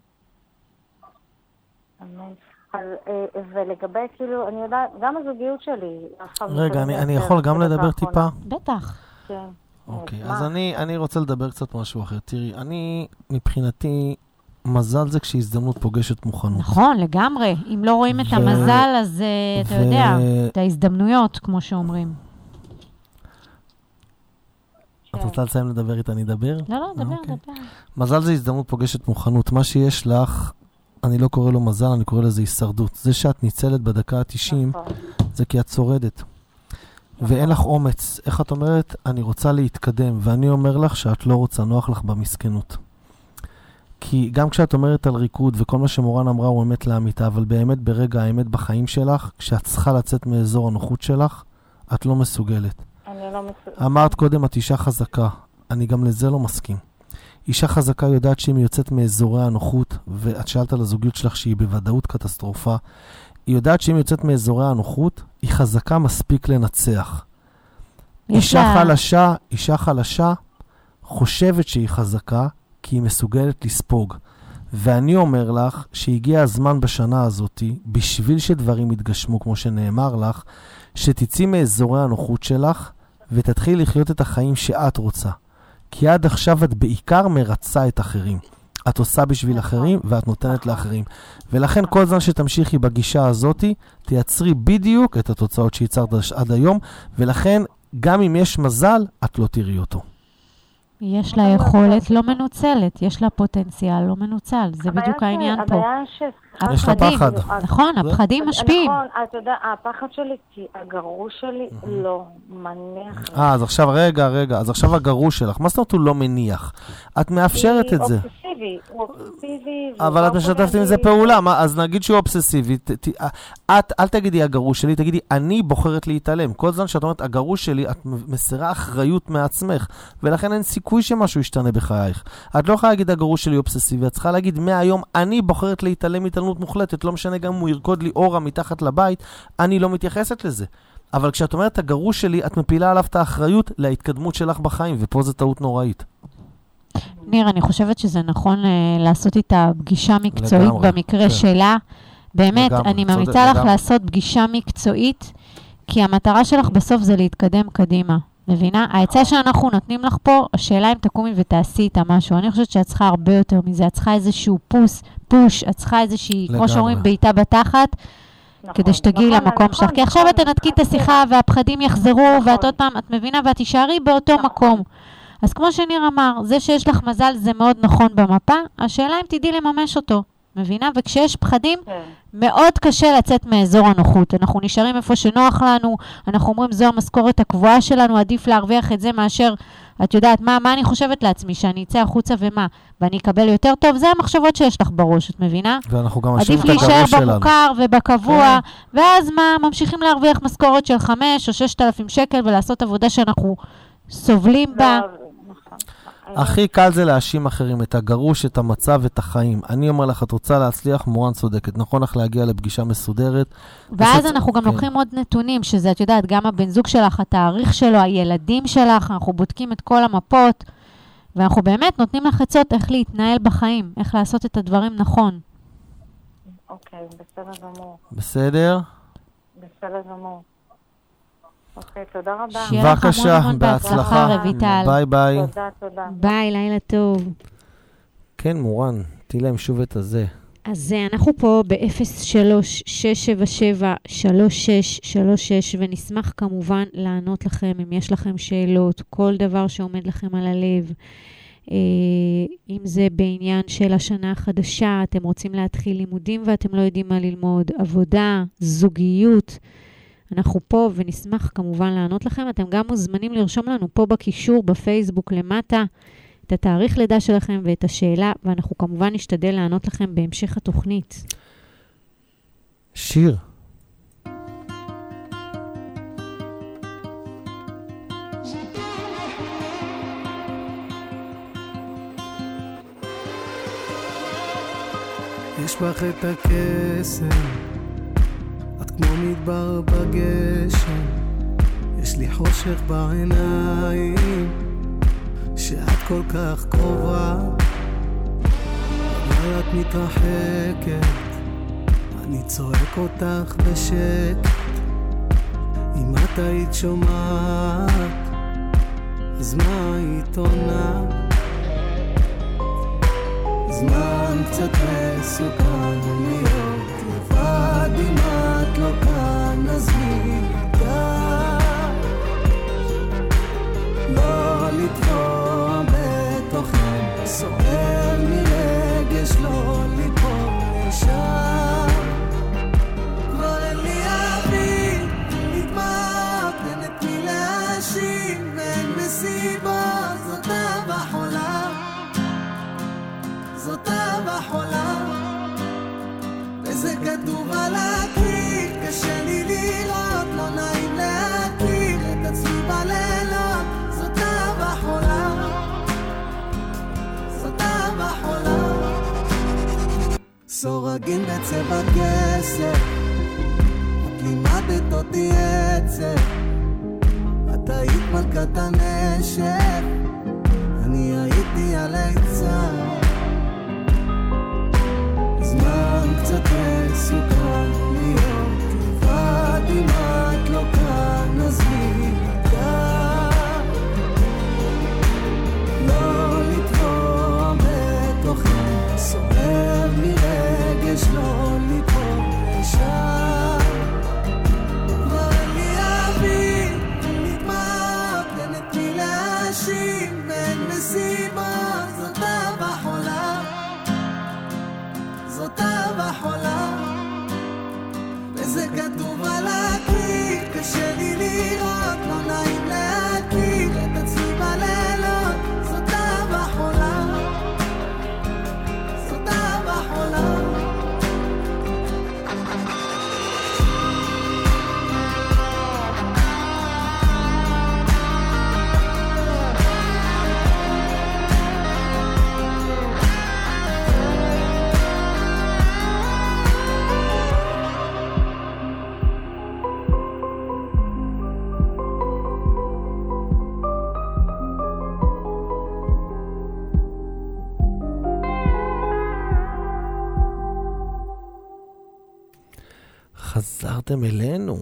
Speaker 6: אמן. אז, אה, ולגבי, כאילו, אני יודעת, גם הזוגיות שלי, עכשיו...
Speaker 1: רגע, אני- אני יכול גם לדבר. טיפה?
Speaker 2: בטח.
Speaker 6: כן.
Speaker 1: אוקיי. אז אני, אני רוצה לדבר קצת משהו אחר. תראי, אני, מבחינתי, מזל זה כשהזדמנות פוגשת מוכנות.
Speaker 2: נכון, לגמרי. אם לא רואים את
Speaker 1: ו-
Speaker 2: המזל, אז אה, אתה
Speaker 1: ו-
Speaker 2: יודע, את ההזדמנויות, כמו שאומרים.
Speaker 1: את רוצה לסיים לדבר איתה, אני אדבר?
Speaker 2: לא, לא, דבר,
Speaker 1: אוקיי.
Speaker 2: דבר.
Speaker 1: מזל זה הזדמנות פוגשת מוכנות. מה שיש לך, אני לא קורא לו מזל, אני קורא לזה הישרדות. זה שאת ניצלת בדקה ה-90,
Speaker 6: נכון.
Speaker 1: זה כי את שורדת. ואין לך אומץ. איך את אומרת? אני רוצה להתקדם, ואני אומר לך שאת לא רוצה, נוח לך במסכנות. כי גם כשאת אומרת על ריקוד, וכל מה שמורן אמרה הוא אמת לאמיתה, אבל באמת ברגע האמת בחיים שלך, כשאת צריכה לצאת מאזור הנוחות שלך, את לא מסוגלת.
Speaker 6: אני לא מסוגלת.
Speaker 1: אמרת קודם, את אישה חזקה. אני גם לזה לא מסכים. אישה חזקה יודעת שאם היא יוצאת מאזורי הנוחות, ואת שאלת על הזוגיות שלך שהיא בוודאות קטסטרופה, היא יודעת שאם היא יוצאת מאזורי הנוחות, היא חזקה מספיק לנצח.
Speaker 2: יש
Speaker 1: אישה חלשה, אישה חלשה חושבת שהיא חזקה, כי היא מסוגלת לספוג. ואני אומר לך שהגיע הזמן בשנה הזאת, בשביל שדברים יתגשמו, כמו שנאמר לך, שתצאי מאזורי הנוחות שלך ותתחילי לחיות את החיים שאת רוצה. כי עד עכשיו את בעיקר מרצה את אחרים. את עושה בשביל אחרים ואת נותנת לאחרים. ולכן כל זמן שתמשיכי בגישה הזאת, תייצרי בדיוק את התוצאות שייצרת עד היום, ולכן גם אם יש מזל, את לא תראי אותו.
Speaker 2: יש לה יכולת לא מנוצלת, יש לה פוטנציאל לא מנוצל, זה בדיוק העניין פה.
Speaker 6: הבעיה.
Speaker 1: יש לה פחד.
Speaker 2: נכון, הפחדים משפיעים.
Speaker 6: נכון, אתה יודע, הפחד שלי, כי הגרוש שלי לא מניח.
Speaker 1: אה, אז עכשיו, רגע, רגע, אז עכשיו הגרוש שלך, מה זאת אומרת הוא לא מניח? את מאפשרת את זה.
Speaker 6: הוא אובססיבי, הוא אובססיבי.
Speaker 1: אבל את
Speaker 6: לא
Speaker 1: משתפת עם זה. פעולה, אז נגיד שהוא אובססיבי, ת, את, אל תגידי הגרוש שלי, תגידי, אני בוחרת להתעלם. כל זמן שאת אומרת הגרוש שלי, את מסירה אחריות מעצמך, ולכן אין סיכוי שמשהו ישתנה בחייך. את לא יכולה להגיד הגרוש שלי אובססיבי, את צריכה להגיד, מהיום אני בוחרת להתעלם התעלמות מוחלטת, לא משנה גם אם הוא ירקוד לי אורה מתחת לבית, אני לא מתייחסת לזה. אבל כשאת אומרת הגרוש שלי, את מפילה עליו את האחריות להתקדמות שלך בחיים, ופה זו טעות נוראית.
Speaker 2: ניר, אני חושבת שזה נכון אה, לעשות איתה פגישה מקצועית
Speaker 1: לגמרי,
Speaker 2: במקרה
Speaker 1: כן.
Speaker 2: שלה. באמת,
Speaker 1: לגמרי,
Speaker 2: אני ממליצה לך
Speaker 1: לגמרי.
Speaker 2: לעשות פגישה מקצועית, כי המטרה שלך בסוף זה להתקדם קדימה. מבינה? העצה שאנחנו נותנים לך פה, השאלה אם תקומי ותעשי איתה משהו. אני חושבת שאת צריכה הרבה יותר מזה. את צריכה איזשהו פוס, פוש, את צריכה איזושהי, כמו
Speaker 1: לגמרי.
Speaker 2: שאומרים, בעיטה בתחת,
Speaker 6: נכון,
Speaker 2: כדי שתגיעי
Speaker 6: נכון,
Speaker 2: למקום
Speaker 6: נכון,
Speaker 2: שלך. כי עכשיו
Speaker 6: נכון,
Speaker 2: את תנתקי את
Speaker 6: נכון.
Speaker 2: השיחה והפחדים יחזרו,
Speaker 6: נכון.
Speaker 2: ואת עוד פעם, את מבינה? ואת תישארי באותו
Speaker 6: נכון.
Speaker 2: מקום. אז כמו שניר אמר, זה שיש לך מזל זה מאוד נכון במפה, השאלה אם תדעי לממש אותו, מבינה? וכשיש פחדים,
Speaker 6: כן.
Speaker 2: מאוד קשה לצאת מאזור הנוחות. אנחנו נשארים איפה שנוח לנו, אנחנו אומרים זו המשכורת הקבועה שלנו, עדיף להרוויח את זה מאשר, את יודעת, מה, מה אני חושבת לעצמי, שאני אצא החוצה ומה, ואני אקבל יותר טוב, זה המחשבות שיש לך בראש, את מבינה?
Speaker 1: ואנחנו גם משאירים
Speaker 2: עדיף
Speaker 1: את
Speaker 2: להישאר
Speaker 1: הגרוש שלנו.
Speaker 2: במוכר ובקבוע, ואז מה, ממשיכים להרוויח משכורת של חמש או ששת אלפים שקל ולעשות עבודה שאנחנו סובלים בה.
Speaker 6: לא.
Speaker 1: הכי קל זה להאשים אחרים, את הגרוש, את המצב, את החיים. אני אומר לך, את רוצה להצליח, מורן צודקת. נכון לך להגיע לפגישה מסודרת.
Speaker 2: ואז אנחנו גם
Speaker 1: כן.
Speaker 2: לוקחים עוד נתונים, שזה, את יודעת, גם הבן זוג שלך, התאריך שלו, הילדים שלך, אנחנו בודקים את כל המפות, ואנחנו באמת נותנים לך עצות איך להתנהל בחיים, איך לעשות את הדברים נכון.
Speaker 6: אוקיי, בסדר גמור.
Speaker 1: בסדר?
Speaker 6: בסדר גמור. אוקיי, תודה רבה.
Speaker 1: בבקשה,
Speaker 2: בהצלחה,
Speaker 1: בהצלחה.
Speaker 2: רויטל.
Speaker 1: ביי ביי.
Speaker 6: תודה, תודה.
Speaker 2: ביי, לילה טוב.
Speaker 1: כן, מורן, תהיי להם שוב את הזה.
Speaker 2: אז אה, אנחנו פה ב-03-677-3636, ונשמח כמובן לענות לכם אם יש לכם שאלות, כל דבר שעומד לכם על הלב. אה, אם זה בעניין של השנה החדשה, אתם רוצים להתחיל לימודים ואתם לא יודעים מה ללמוד, עבודה, זוגיות. אנחנו פה ונשמח כמובן לענות לכם. אתם גם מוזמנים לרשום לנו פה בקישור בפייסבוק למטה את התאריך לידה שלכם ואת השאלה, ואנחנו כמובן נשתדל לענות לכם בהמשך התוכנית.
Speaker 1: שיר.
Speaker 7: יש בך את הקסם, כמו מדבר בגשם, יש לי חושך בעיניים, שאת כל כך קרובה, אבל את מתרחקת, אני צועק אותך בשקט, אם את היית שומעת, אז מה היית עונה? זמן קצת מסוכן להיות לבד אם את לא כאן אז מי ידע לא לטבוע בתוך ים סוער מרגש לא ליפול ישר כבר אין לי אוויר נדמק אין את מי להאשים ואין מסיבה לא סורגים בצבע כסף, את לימדת אותי עצב, את היית מלכת הנשק, אני הייתי עלי הליצן. זמן קצת מסוכן להיות לבד אם את לא כאן, אז לדעת? לא לטבוע בתוכי, סוער מרגש לא ליפול לשם. זאת אהבה חולה וזה כתוב על הקיר קשה לי לראות, לא נעים
Speaker 1: חזרתם אלינו.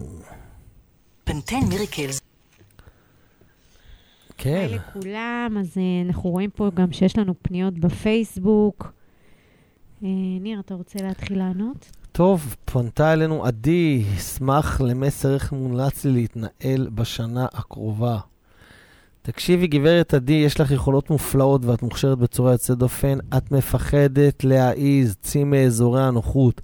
Speaker 8: פנטן מריקלס.
Speaker 1: כן.
Speaker 2: היי לכולם, אז אה, אנחנו רואים פה גם שיש לנו פניות בפייסבוק. אה, ניר, אתה רוצה להתחיל לענות?
Speaker 1: טוב, פנתה אלינו עדי, אשמח למסר איך מומלץ לי להתנהל בשנה הקרובה. תקשיבי, גברת עדי, יש לך יכולות מופלאות ואת מוכשרת בצורה יוצאת דופן. את מפחדת להעיז, צאי מאזורי הנוחות.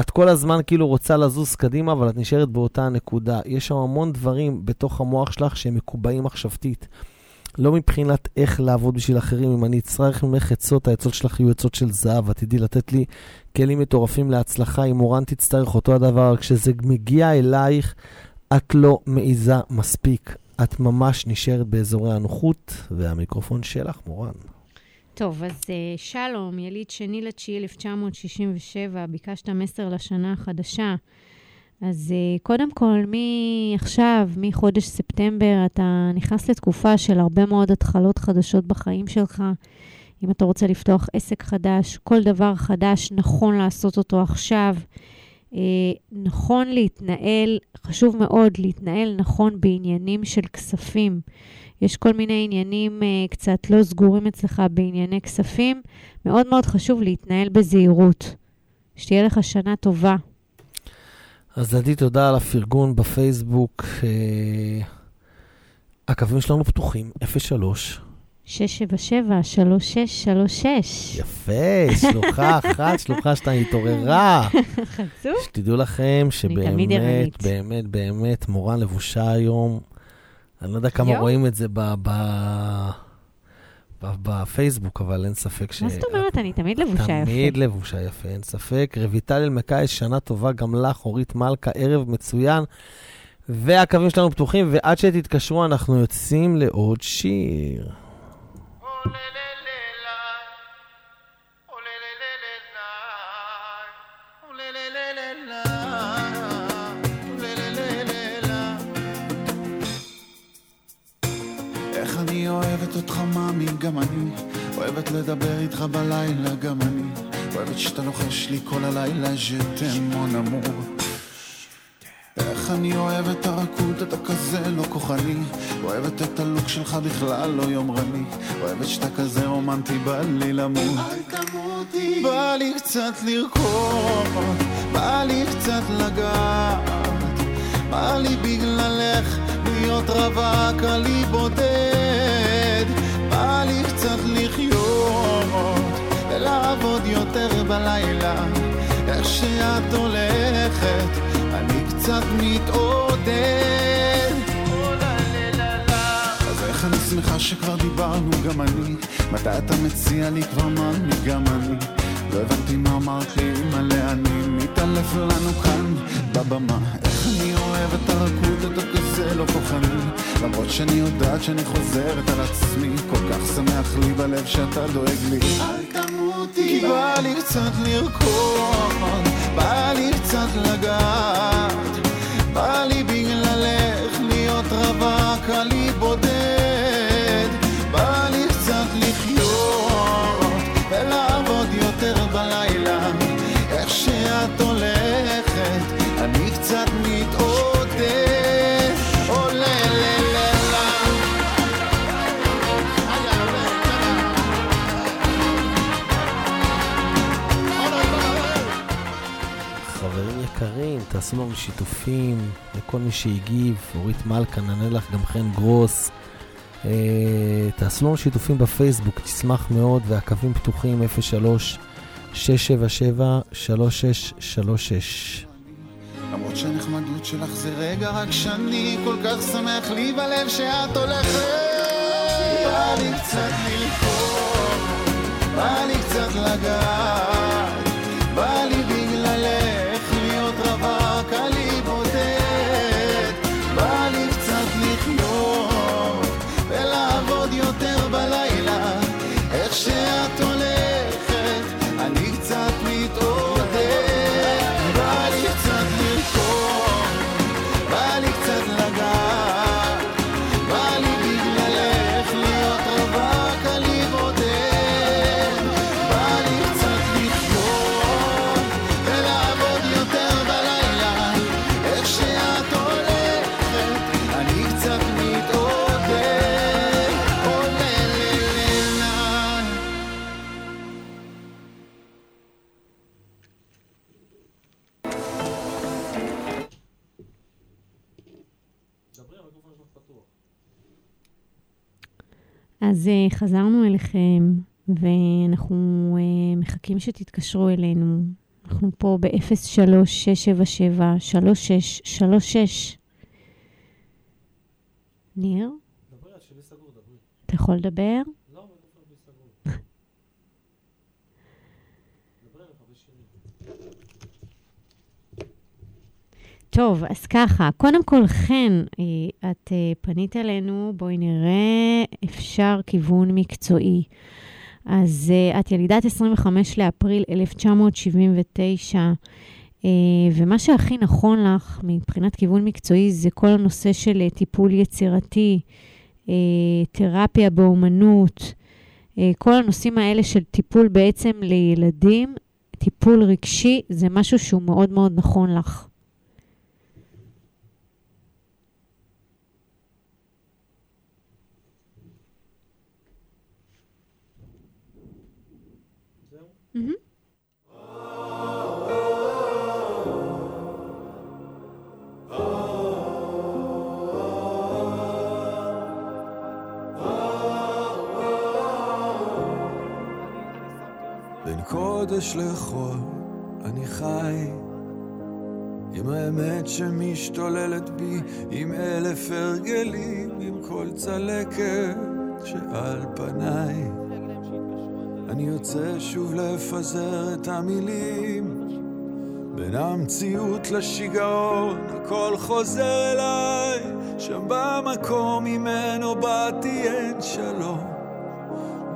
Speaker 1: את כל הזמן כאילו רוצה לזוז קדימה, אבל את נשארת באותה נקודה. יש שם המון דברים בתוך המוח שלך שהם מקובעים מחשבתית. לא מבחינת איך לעבוד בשביל אחרים. אם אני אצטרך ממך עצות, העצות שלך יהיו עצות של זהב. את תדעי לתת לי כלים מטורפים להצלחה. אם מורן תצטרך אותו הדבר, רק כשזה מגיע אלייך, את לא מעיזה מספיק. את ממש נשארת באזורי הנוחות, והמיקרופון שלך, מורן.
Speaker 2: טוב, אז uh, שלום, יליד שני לתשיעי 1967, ביקשת מסר לשנה החדשה. אז uh, קודם כל, מעכשיו, מחודש ספטמבר, אתה נכנס לתקופה של הרבה מאוד התחלות חדשות בחיים שלך. אם אתה רוצה לפתוח עסק חדש, כל דבר חדש, נכון לעשות אותו עכשיו. Uh, נכון להתנהל, חשוב מאוד להתנהל נכון בעניינים של כספים. יש כל מיני עניינים uh, קצת לא סגורים אצלך בענייני כספים. מאוד מאוד חשוב להתנהל בזהירות. שתהיה לך שנה טובה.
Speaker 1: אז עדי, תודה על הפרגון בפייסבוק. אה, הקווים שלנו פתוחים, 03.
Speaker 2: 677-3636.
Speaker 1: יפה, שלוחה אחת, שלוחה שתיים, התעוררה.
Speaker 2: חצוף.
Speaker 1: שתדעו לכם שבאמת. באמת, באמת, מורן לבושה היום. אני לא יודע כמה
Speaker 2: יואו.
Speaker 1: רואים את זה ב- ב- ב- בפייסבוק, אבל אין ספק ש...
Speaker 2: מה זאת אומרת? אני תמיד לבושה יפה.
Speaker 1: תמיד לבושה יפה, אין ספק. רויטל אלמקאי, שנה טובה גם לך, אורית מלכה, ערב מצוין. והקווים שלנו פתוחים, ועד שתתקשרו אנחנו יוצאים לעוד שיר.
Speaker 9: איך אותך מאמי, גם אני אוהבת לדבר איתך בלילה, גם אני אוהבת שאתה לוחש לי כל הלילה ז'תם מון אמור. איך אני אוהב את הרכות, אתה כזה לא כוחני אוהבת את הלוק שלך בכלל לא יומרני אוהבת שאתה כזה רומנטי, בא לי למות. בא לי קצת לרקוד, בא לי קצת לגעת בא לי בגללך להיות רווק, אני בודד בא לי קצת לחיות ולעבוד יותר בלילה. איך שאת הולכת, אני קצת מתעודד. אז איך אני שמחה שכבר דיברנו גם אני? מתי אתה מציע לי כבר מאמי גם אני לא הבנתי מה אמרת לי מלא אני מתעלף לנו כאן. בבמה איך אני אוהב את הרכות אתה כזה לא כוחני. למרות שאני יודעת שאני חוזרת על עצמי כל כך שמח לי בלב שאתה דואג לי. אל תמות
Speaker 10: כי בא לי קצת לרקוד, בא לי קצת לגעת, בא לי
Speaker 1: תעשו לנו שיתופים לכל מי שהגיב, אורית מלכה, נענה לך גם חן גרוס. אה, תעשו לנו שיתופים בפייסבוק, תשמח מאוד, והקווים פתוחים 03 677 3636
Speaker 10: למרות שהנחמדות שלך זה רגע רק שאני כל כך שמח לי בלב שאת הולכת. בא לי קצת ללכוד, בא לי קצת לגעת
Speaker 2: אז אה, חזרנו אליכם, ואנחנו אה, מחכים שתתקשרו אלינו. אנחנו פה ב-03-677-3636. ניר? אתה יכול לדבר? טוב, אז ככה, קודם כל, חן, אה, את אה, פנית אלינו, בואי נראה, אפשר כיוון מקצועי. אז אה, את ילידת 25 לאפריל 1979, אה, ומה שהכי נכון לך מבחינת כיוון מקצועי זה כל הנושא של טיפול יצירתי, תרפיה באומנות, כל הנושאים האלה של טיפול בעצם לילדים, טיפול רגשי, זה משהו שהוא מאוד מאוד נכון לך.
Speaker 11: קודש לחול אני חי. עם האמת שמשתוללת בי עם אלף הרגלים עם כל צלקת שעל פניי. אני יוצא שוב לפזר את המילים. בין המציאות לשיגעון הכל חוזר אליי. שם במקום ממנו באתי אין שלום.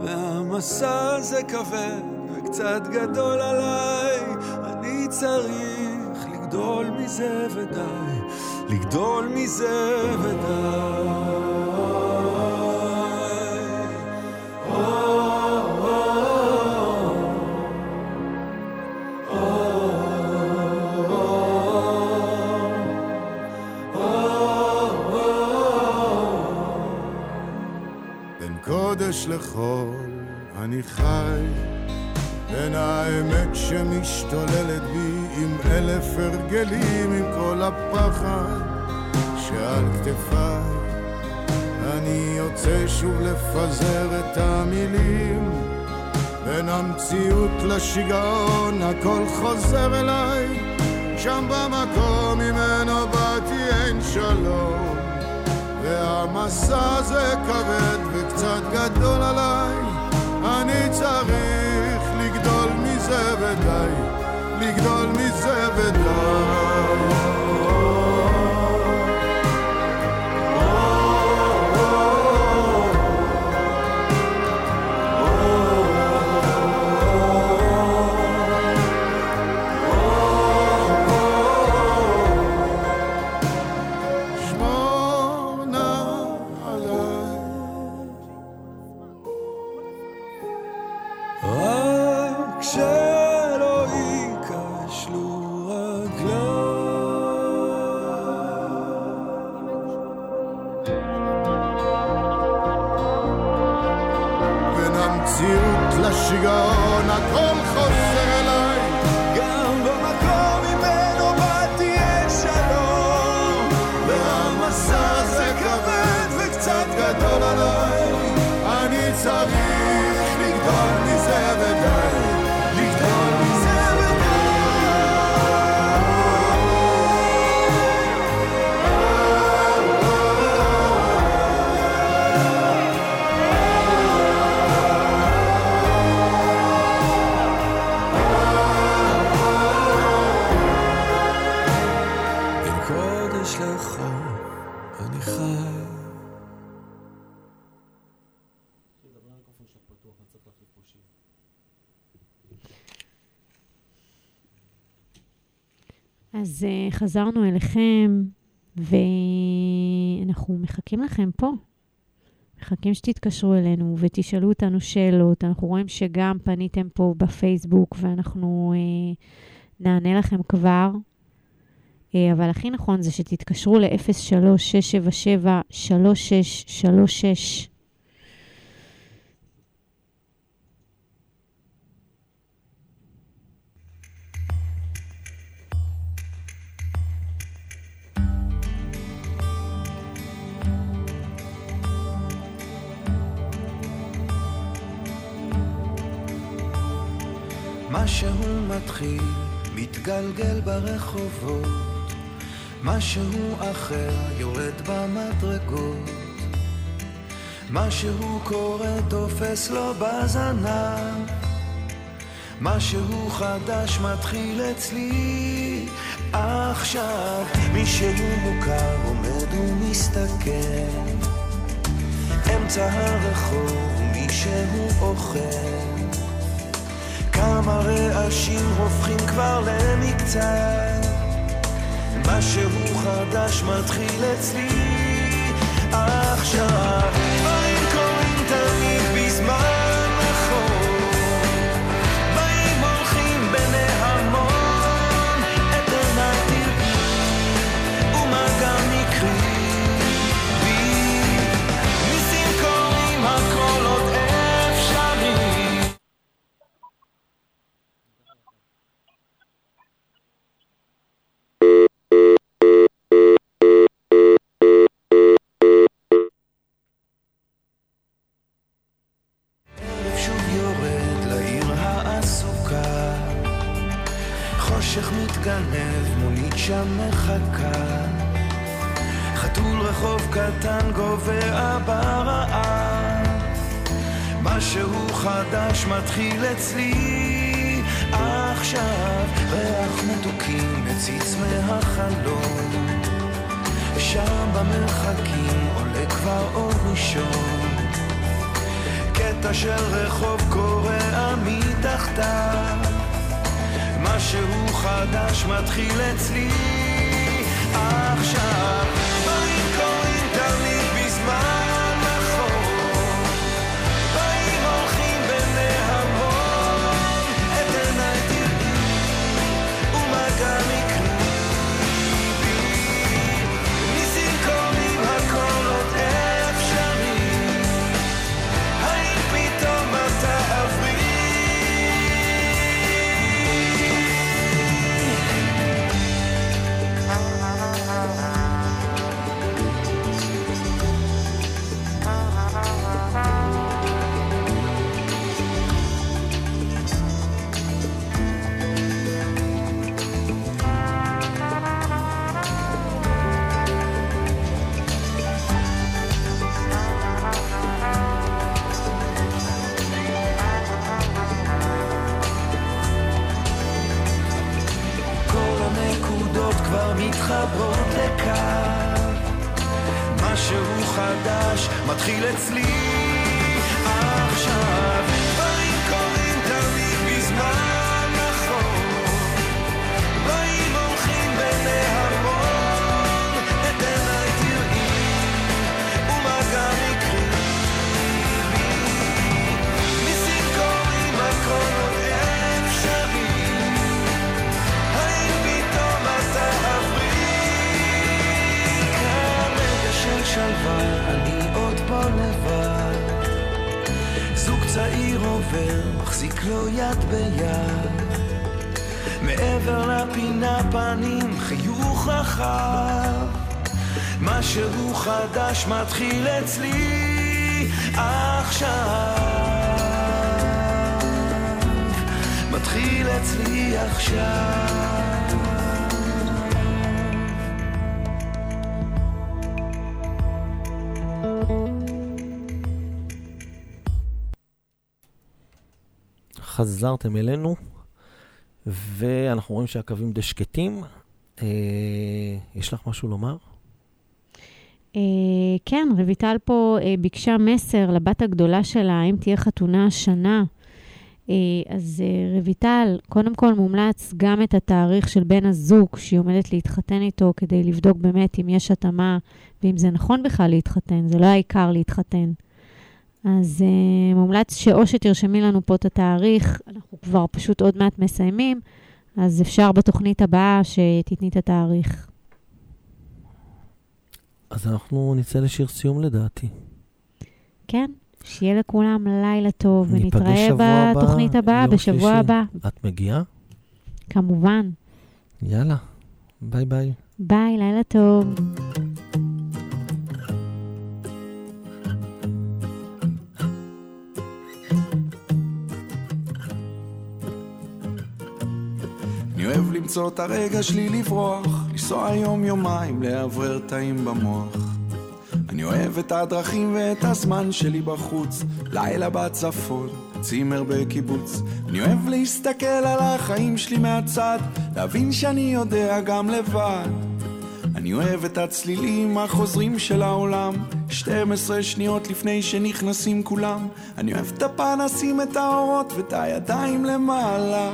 Speaker 11: והמסע הזה כבד וקצת גדול עליי אני צריך לגדול מזה ודי לגדול מזה ודי.
Speaker 12: קודש אני חי, בין האמת שמשתוללת בי עם אלף הרגלים, עם כל הפחד שעל כתפיי. אני יוצא שוב לפזר את המילים, בין המציאות לשיגעון הכל חוזר אליי, שם במקום ממנו באתי אין שלום. והמסע הזה כבד וקצת גדול עליי, מזה ודי, לגדול מזה ודי.
Speaker 2: חזרנו אליכם, ואנחנו מחכים לכם פה. מחכים שתתקשרו אלינו ותשאלו אותנו שאלות. אנחנו רואים שגם פניתם פה בפייסבוק, ואנחנו uh, נענה לכם כבר. Uh, אבל הכי נכון זה שתתקשרו ל-03-677-3636.
Speaker 10: משהו מתחיל, מתגלגל ברחובות, משהו אחר יורד במדרגות, משהו קורה תופס לו בזנב, משהו חדש מתחיל אצלי עכשיו, מישהו מוכר עומד ומסתכל, אמצע הרחוב מישהו אוכל כמה רעשים הופכים כבר למקצת. משהו חדש מתחיל אצלי. עכשיו מתחיל אצלי. עכשיו ריח מתוקים מציץ מהחלום שם במרחקים עולה כבר אור ראשון. קטע של רחוב קורע מתחתיו משהו חדש מתחיל אצלי. עכשיו
Speaker 1: חזרתם אלינו, ואנחנו רואים שהקווים די שקטים. אה, יש לך משהו לומר?
Speaker 2: אה, כן, רויטל פה אה, ביקשה מסר לבת הגדולה שלה, האם תהיה חתונה השנה. אה, אז אה, רויטל, קודם כל מומלץ גם את התאריך של בן הזוג שהיא עומדת להתחתן איתו, כדי לבדוק באמת אם יש התאמה ואם זה נכון בכלל להתחתן, זה לא העיקר להתחתן. אז uh, מומלץ שאו שתרשמי לנו פה את התאריך, אנחנו כבר פשוט עוד מעט מסיימים, אז אפשר בתוכנית הבאה שתתני את התאריך.
Speaker 1: אז אנחנו נצא לשיר סיום לדעתי.
Speaker 2: כן, שיהיה לכולם לילה טוב, ונתראה בתוכנית הבאה, בשבוע
Speaker 1: שלישי.
Speaker 2: הבא.
Speaker 1: את מגיעה?
Speaker 2: כמובן.
Speaker 1: יאללה, ביי ביי.
Speaker 2: ביי, לילה טוב.
Speaker 10: למצוא את הרגע שלי לברוח, לנסוע יום יומיים, לאוורר תאים במוח. אני אוהב את הדרכים ואת הזמן שלי בחוץ, לילה בצפון, צימר בקיבוץ. אני אוהב להסתכל על החיים שלי מהצד, להבין שאני יודע גם לבד. אני אוהב את הצלילים החוזרים של העולם 12 שניות לפני שנכנסים כולם אני אוהב את הפנסים, את האורות ואת הידיים למעלה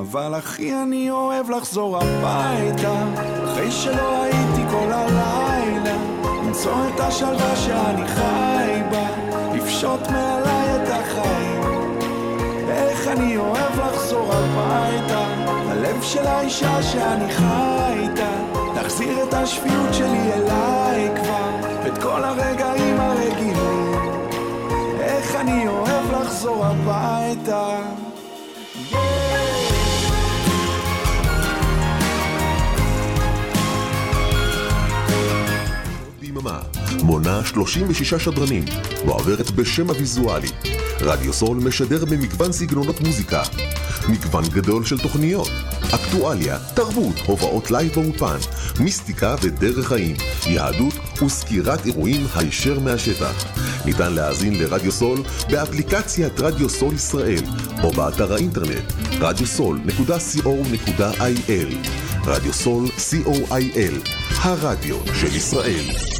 Speaker 10: אבל הכי אני אוהב לחזור הביתה. אחרי שלא הייתי כל הלילה למצוא את השלווה שאני חי בה לפשוט מעליי את החיים. איך אני אוהב לחזור הביתה הלב של האישה שאני חי איתה להחזיר את השפיות שלי אליי כבר את כל הרגעים הרגילים. איך אני אוהב לחזור הביתה
Speaker 13: ביממה, מונה 36 שדרנים, ועוברת בשם הוויזואלי. רדיו סול משדר במגוון סגנונות מוזיקה, מגוון גדול של תוכניות, אקטואליה, תרבות, הופעות לייב באולפן, מיסטיקה ודרך חיים, יהדות וסקירת אירועים הישר מהשטח. ניתן להאזין לרדיו סול באפליקציית רדיו סול ישראל, או באתר האינטרנט radiosol.co.il רדיו סול co.il, הרדיו של ישראל.